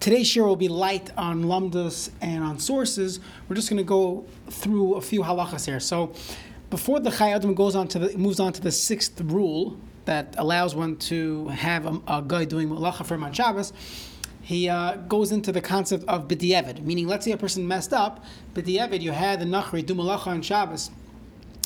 today's shiur will be light on lumdus and on sources. We're just going to go through a few halachas here. So, before the Chayei Adam goes on to the moves on to the sixth rule that allows one to have a, a guy doing malacha for on Shabbos, he uh, goes into the concept of b'di'evid, meaning let's say a person messed up, b'di'evid, you had the nachri do malacha on Shabbos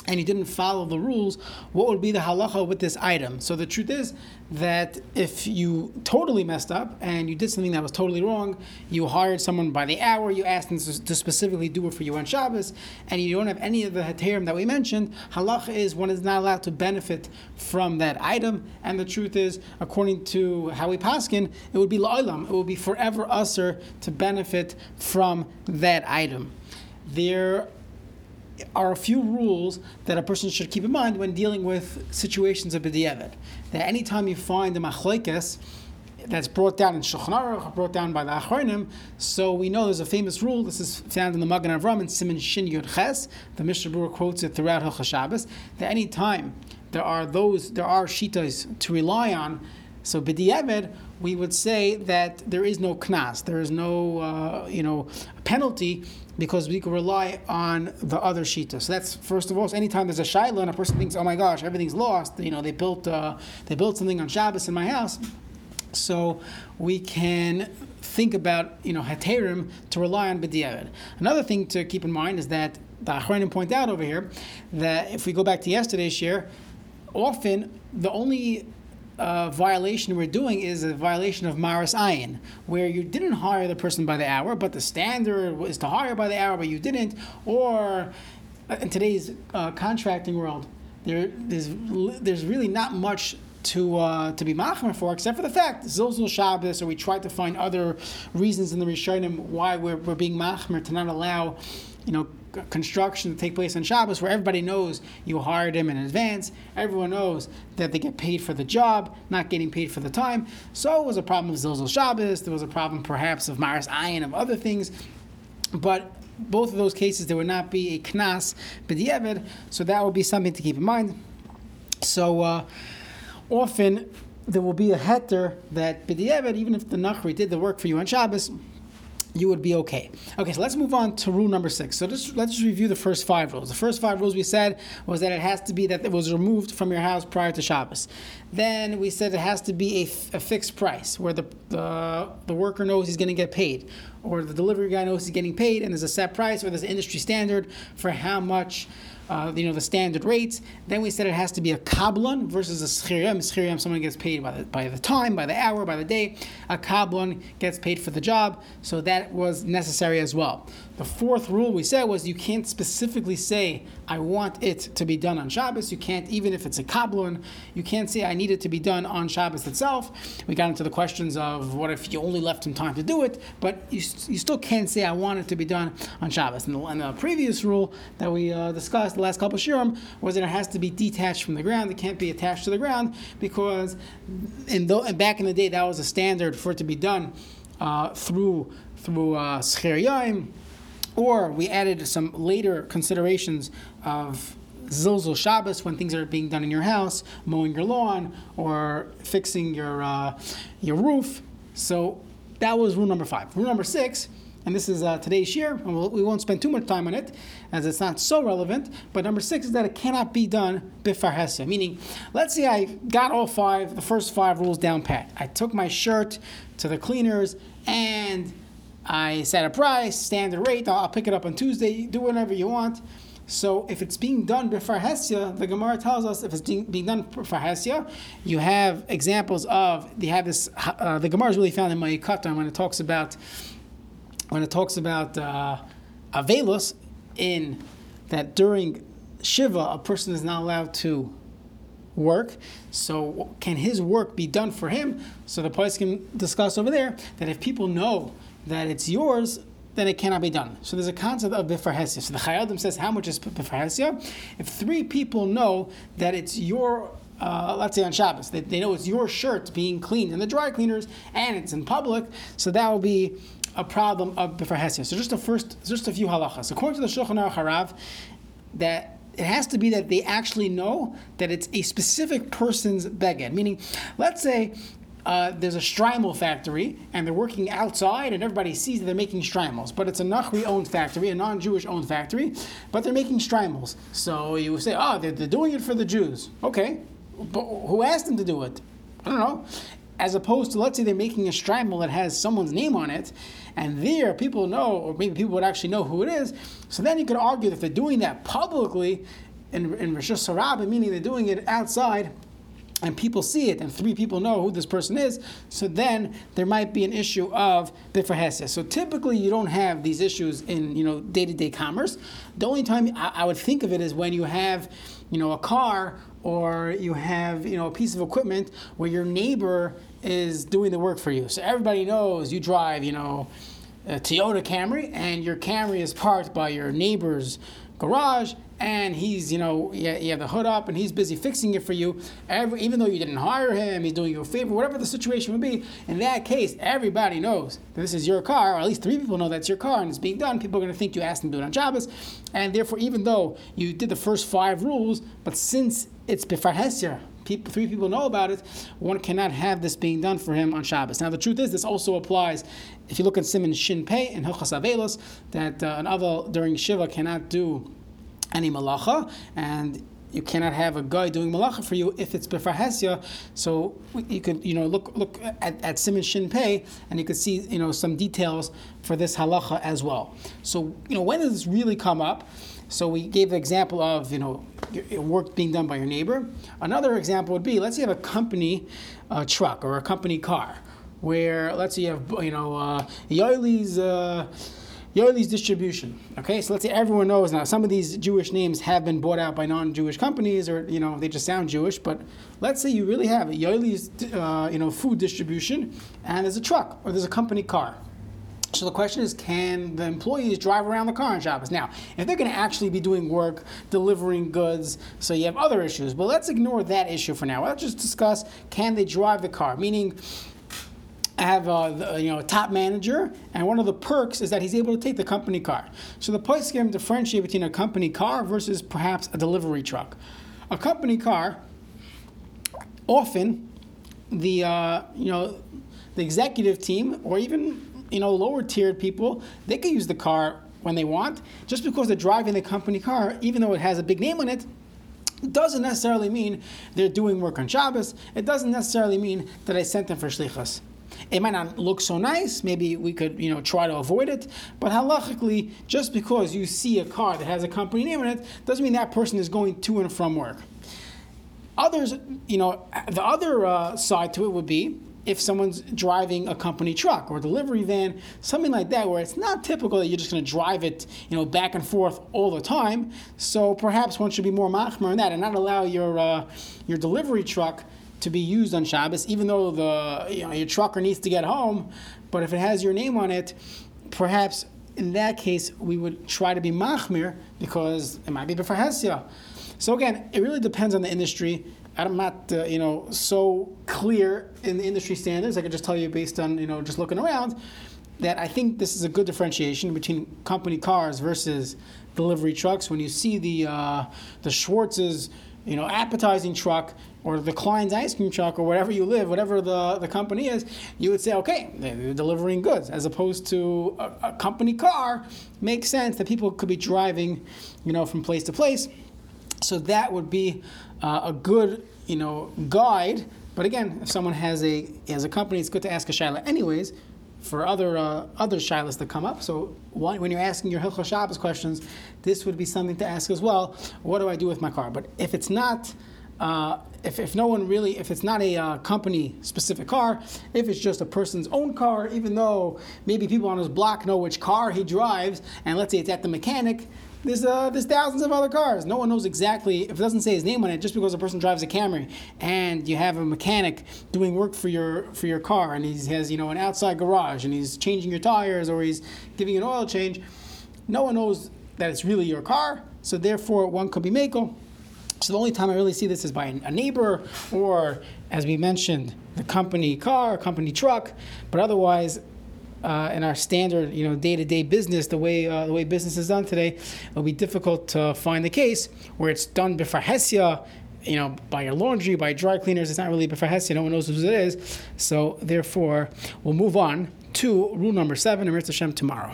and you didn't follow the rules, what would be the halacha with this item? So the truth is that if you totally messed up and you did something that was totally wrong, you hired someone by the hour, you asked them to specifically do it for you on Shabbos, and you don't have any of the heterim that we mentioned, halacha is one is not allowed to benefit from that item. And the truth is, according to how we paskin, it would be la'ilam, it would be forever assur to benefit from that item. There are a few rules that a person should keep in mind when dealing with situations of b'di'evet. That anytime you find a machlekes that's brought down in Shulchan Aruch, brought down by the Achronim, so we know there's a famous rule. This is found in the Magen Avram in Siman Shin Yud Ches. The Mishnah Berurah quotes it throughout Hilchas Shabbos. That any time there are those, there are shitas to rely on. So b'di'evet, we would say that there is no knas, there is no, uh, you know, penalty because we can rely on the other shita. So that's first of all. So anytime there's a shaila and a person thinks, "Oh my gosh, everything's lost," you know, they built uh, they built something on Shabbos in my house, so we can think about you know heterim to rely on b'diavad. Another thing to keep in mind is that the Achronim point out over here that if we go back to yesterday's shiur, often the only uh, violation we're doing is a violation of Maris Ayin, where you didn't hire the person by the hour, but the standard is to hire by the hour, but you didn't. Or uh, in today's uh, contracting world, there, there's, there's really not much to uh, to be machmer for, except for the fact zilzul Shabbos, or we try to find other reasons in the Rishonim why we're, we're being machmer to not allow, you know, construction to take place on Shabbos, where everybody knows you hired them in advance. Everyone knows that they get paid for the job, not getting paid for the time. So it was a problem of Zilzul Shabbos. There was a problem perhaps of Maris Ayin, of other things. But both of those cases, there would not be a knas b'di'evid, so that would be something to keep in mind. So uh, often there will be a heter that b'di'evid, even if the nachri did the work for you on Shabbos, you would be okay. Okay, so let's move on to rule number six. So just, let's just review the first five rules. The first five rules we said was that it has to be that it was removed from your house prior to Shabbos. Then we said it has to be a, fixed price where the, the, the worker knows he's going to get paid, or the delivery guy knows he's getting paid, and there's a set price, or there's an industry standard for how much uh, you know, the standard rates. Then we said it has to be a kablon versus a schiriyam. Schiriyam, someone gets paid by the, by the time, by the hour, by the day. A kablon gets paid for the job. So that was necessary as well. The fourth rule we said was you can't specifically say, I want it to be done on Shabbos. You can't, even if it's a kablon, you can't say, I need it to be done on Shabbos itself. We got into the questions of what if you only left him time to do it, but you, you still can't say, I want it to be done on Shabbos. And the, and the previous rule that we uh, discussed the last couple of shiurim was that it has to be detached from the ground. It can't be attached to the ground because in the, back in the day, that was a standard for it to be done uh, through through uh, or we added some later considerations of zilzul Shabbos when things are being done in your house, mowing your lawn or fixing your uh, your roof. So that was rule number five. Rule number six, and this is uh, today's shiur, and we'll, we will not spend too much time on it as it's not so relevant. But number six is that it cannot be done bifarhesa, meaning, let's say I got all five, the first five rules down pat. I took my shirt to the cleaners and I set a price, standard rate. I'll, pick it up on Tuesday. Do whatever you want. So if it's being done bifarhesia, the Gemara tells us if it's being, done bifarhesia, you have examples of they have this. Uh, the Gemara is really found in Moed Katan when it talks about when it talks about uh, in that during Shiva a person is not allowed to work. So can his work be done for him? So the poskim discuss over there that if people know that it's yours, then it cannot be done. So there's a concept of bifarhesia. So the Chayei Adam says, how much is bifarhesia? If three people know that it's your uh, let's say on Shabbos, they, they know it's your shirt being cleaned in the dry cleaners and it's in public, so that will be a problem of bifarhesia. So just the first, just a few halachas. According to the Shulchan Aruch Harav, that it has to be that they actually know that it's a specific person's beged. Meaning, let's say uh, there's a shtreimel factory and they're working outside and everybody sees that they're making shtreimels. But it's a Nachri owned factory, a non Jewish owned factory, but they're making shtreimels. So you would say, oh, they're, they're doing it for the Jews. Okay, but who asked them to do it? I don't know. As opposed to, let's say they're making a shtreimel that has someone's name on it, and there people know, or maybe people would actually know who it is. So then you could argue that they're doing that publicly in, in reshus harabim, meaning they're doing it outside, and people see it, and three people know who this person is, so then there might be an issue of bifarhesia. So typically, you don't have these issues in you know day-to-day commerce. The only time I, I would think of it is when you have you know a car or you have you know a piece of equipment where your neighbor is doing the work for you. So everybody knows you drive you know a Toyota Camry, and your Camry is parked by your neighbor's garage and he's you know yeah you have the hood up and he's busy fixing it for you. Every, even though you didn't hire him he's doing you a favor whatever the situation would be in that case everybody knows that this is your car or at least three people know that's your car and it's being done. People are going to think you asked him to do it on Shabbos and therefore even though you did the first five rules but since it's befar people, three people know about it, one cannot have this being done for him on Shabbos. Now, the truth is, this also applies if you look at Siman Shin Pei and Hilchas Avelos, that uh, an Avel during Shiva cannot do any malacha, and you cannot have a guy doing malacha for you if it's b'farhesya. So you could, you know, look look at, at Siman Shin Pei, and you could see, you know, some details for this halacha as well. So, you know, when does this really come up? So we gave the example of you know work being done by your neighbor. Another example would be let's say you have a company uh, truck or a company car, where let's say you have you know uh, Yoili's. Uh, Yoili's distribution. Okay, so let's say everyone knows now. Some of these Jewish names have been bought out by non-Jewish companies, or you know they just sound Jewish. But let's say you really have a Yoili's, uh, you know, food distribution, and there's a truck or there's a company car. So the question is, can the employees drive around the car on Shabbos? Now, if they're going to actually be doing work, delivering goods, so you have other issues. But let's ignore that issue for now. Let's just discuss, can they drive the car? Meaning, I have a you know a top manager, and one of the perks is that he's able to take the company car. So the poskim differentiate between a company car versus perhaps a delivery truck. A company car, often, the uh, you know the executive team or even you know, lower tiered people, they can use the car when they want. Just because they're driving the company car, even though it has a big name on it, doesn't necessarily mean they're doing work on Shabbos. It doesn't necessarily mean that I sent them for shlichus. It might not look so nice. Maybe we could, you know, try to avoid it. But halachically, just because you see a car that has a company name on it, doesn't mean that person is going to and from work. Others, you know, the other uh, side to it would be if someone's driving a company truck or delivery van, something like that, where it's not typical that you're just going to drive it, you know, back and forth all the time. So perhaps one should be more machmer in that and not allow your uh, your delivery truck to be used on Shabbos, even though the you know your trucker needs to get home. But if it has your name on it, perhaps in that case we would try to be machmir because it might be b'farhesia. So again, it really depends on the industry. I'm not, uh, you know, so clear in the industry standards. I can just tell you based on, you know, just looking around, that I think this is a good differentiation between company cars versus delivery trucks. When you see the uh, the Schwartz's, you know, appetizing truck or the Klein's ice cream truck or wherever you live, whatever the, the company is, you would say, okay, they're delivering goods, as opposed to a, a company car. Makes sense that people could be driving, you know, from place to place. So that would be uh, a good, you know, guide. But again, if someone has a has a company, it's good to ask a shaila anyways for other uh, other shilas that come up. So when you're asking your Hilchah Shabbos questions, this would be something to ask as well. What do I do with my car? But if it's not, uh, if, if no one really, if it's not a uh, company specific car, if it's just a person's own car, even though maybe people on his block know which car he drives, and let's say it's at the mechanic, there's uh, there's thousands of other cars. No one knows exactly if it doesn't say his name on it. Just because a person drives a Camry and you have a mechanic doing work for your for your car, and he has you know an outside garage, and he's changing your tires or he's giving an oil change. No one knows that it's really your car. So therefore, one could be mako. So the only time I really see this is by a neighbor or, as we mentioned, the company car, company truck. But otherwise, uh, in our standard, you know, day-to-day business, the way uh, the way business is done today, it'll be difficult to find the case where it's done bifarhesia, you know, by your laundry, by dry cleaners. It's not really b'farhesi. No one knows who it is. So therefore, we'll move on to rule number seven, and Hashem tomorrow.